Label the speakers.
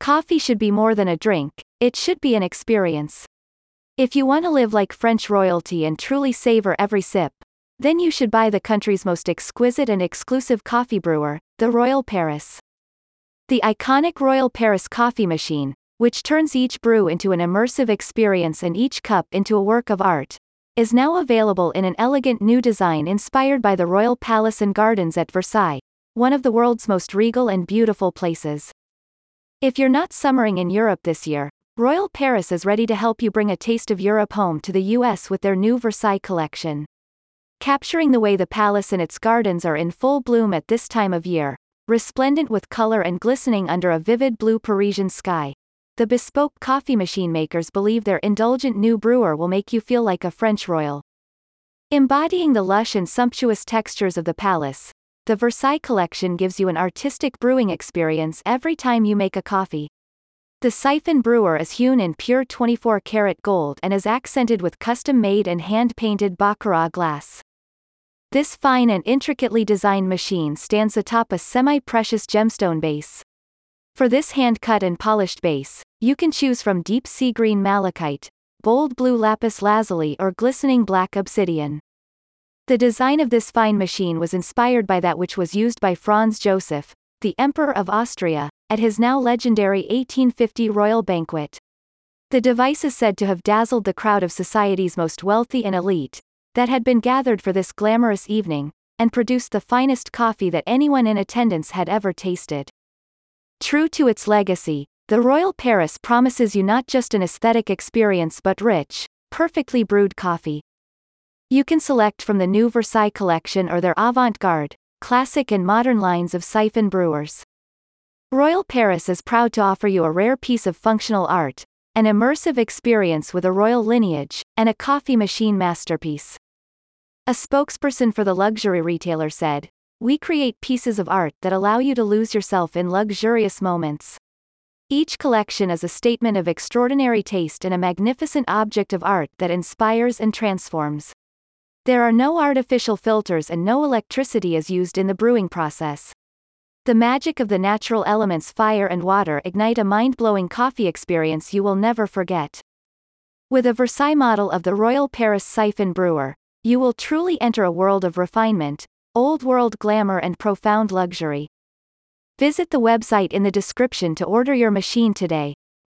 Speaker 1: Coffee should be more than a drink, it should be an experience. If you want to live like French royalty and truly savor every sip, then you should buy the country's most exquisite and exclusive coffee brewer, the Royal Paris. The iconic Royal Paris coffee machine, which turns each brew into an immersive experience and each cup into a work of art, is now available in an elegant new design inspired by the Royal Palace and Gardens at Versailles, one of the world's most regal and beautiful places. If you're not summering in Europe this year, Royal Paris is ready to help you bring a taste of Europe home to the US with their new Versailles collection. Capturing the way the palace and its gardens are in full bloom at this time of year, resplendent with color and glistening under a vivid blue Parisian sky. The bespoke coffee machine makers believe their indulgent new brewer will make you feel like a French royal. Embodying the lush and sumptuous textures of the palace, the Versailles collection gives you an artistic brewing experience every time you make a coffee. The siphon brewer is hewn in pure 24 karat gold and is accented with custom made and hand painted Baccarat glass. This fine and intricately designed machine stands atop a semi precious gemstone base. For this hand-cut and polished base, you can choose from deep sea green malachite, bold blue lapis lazuli or glistening black obsidian. The design of this fine machine was inspired by that which was used by Franz Joseph, the Emperor of Austria, at his now legendary 1850 royal banquet. The device is said to have dazzled the crowd of society's most wealthy and elite, that had been gathered for this glamorous evening, and produced the finest coffee that anyone in attendance had ever tasted. True to its legacy, the Royal Paris promises you not just an aesthetic experience but rich, perfectly brewed coffee. You can select from the new Versailles collection or their avant-garde, classic and modern lines of siphon brewers. Royal Paris is proud to offer you a rare piece of functional art, an immersive experience with a royal lineage, and a coffee machine masterpiece. A spokesperson for the luxury retailer said, we create pieces of art that allow you to lose yourself in luxurious moments. Each collection is a statement of extraordinary taste and a magnificent object of art that inspires and transforms. There are no artificial filters and no electricity is used in the brewing process. The magic of the natural elements fire and water ignite a mind-blowing coffee experience you will never forget. With a Versailles model of the Royal Paris Siphon Brewer, you will truly enter a world of refinement, Old world glamour and profound luxury. Visit the website in the description to order your machine today.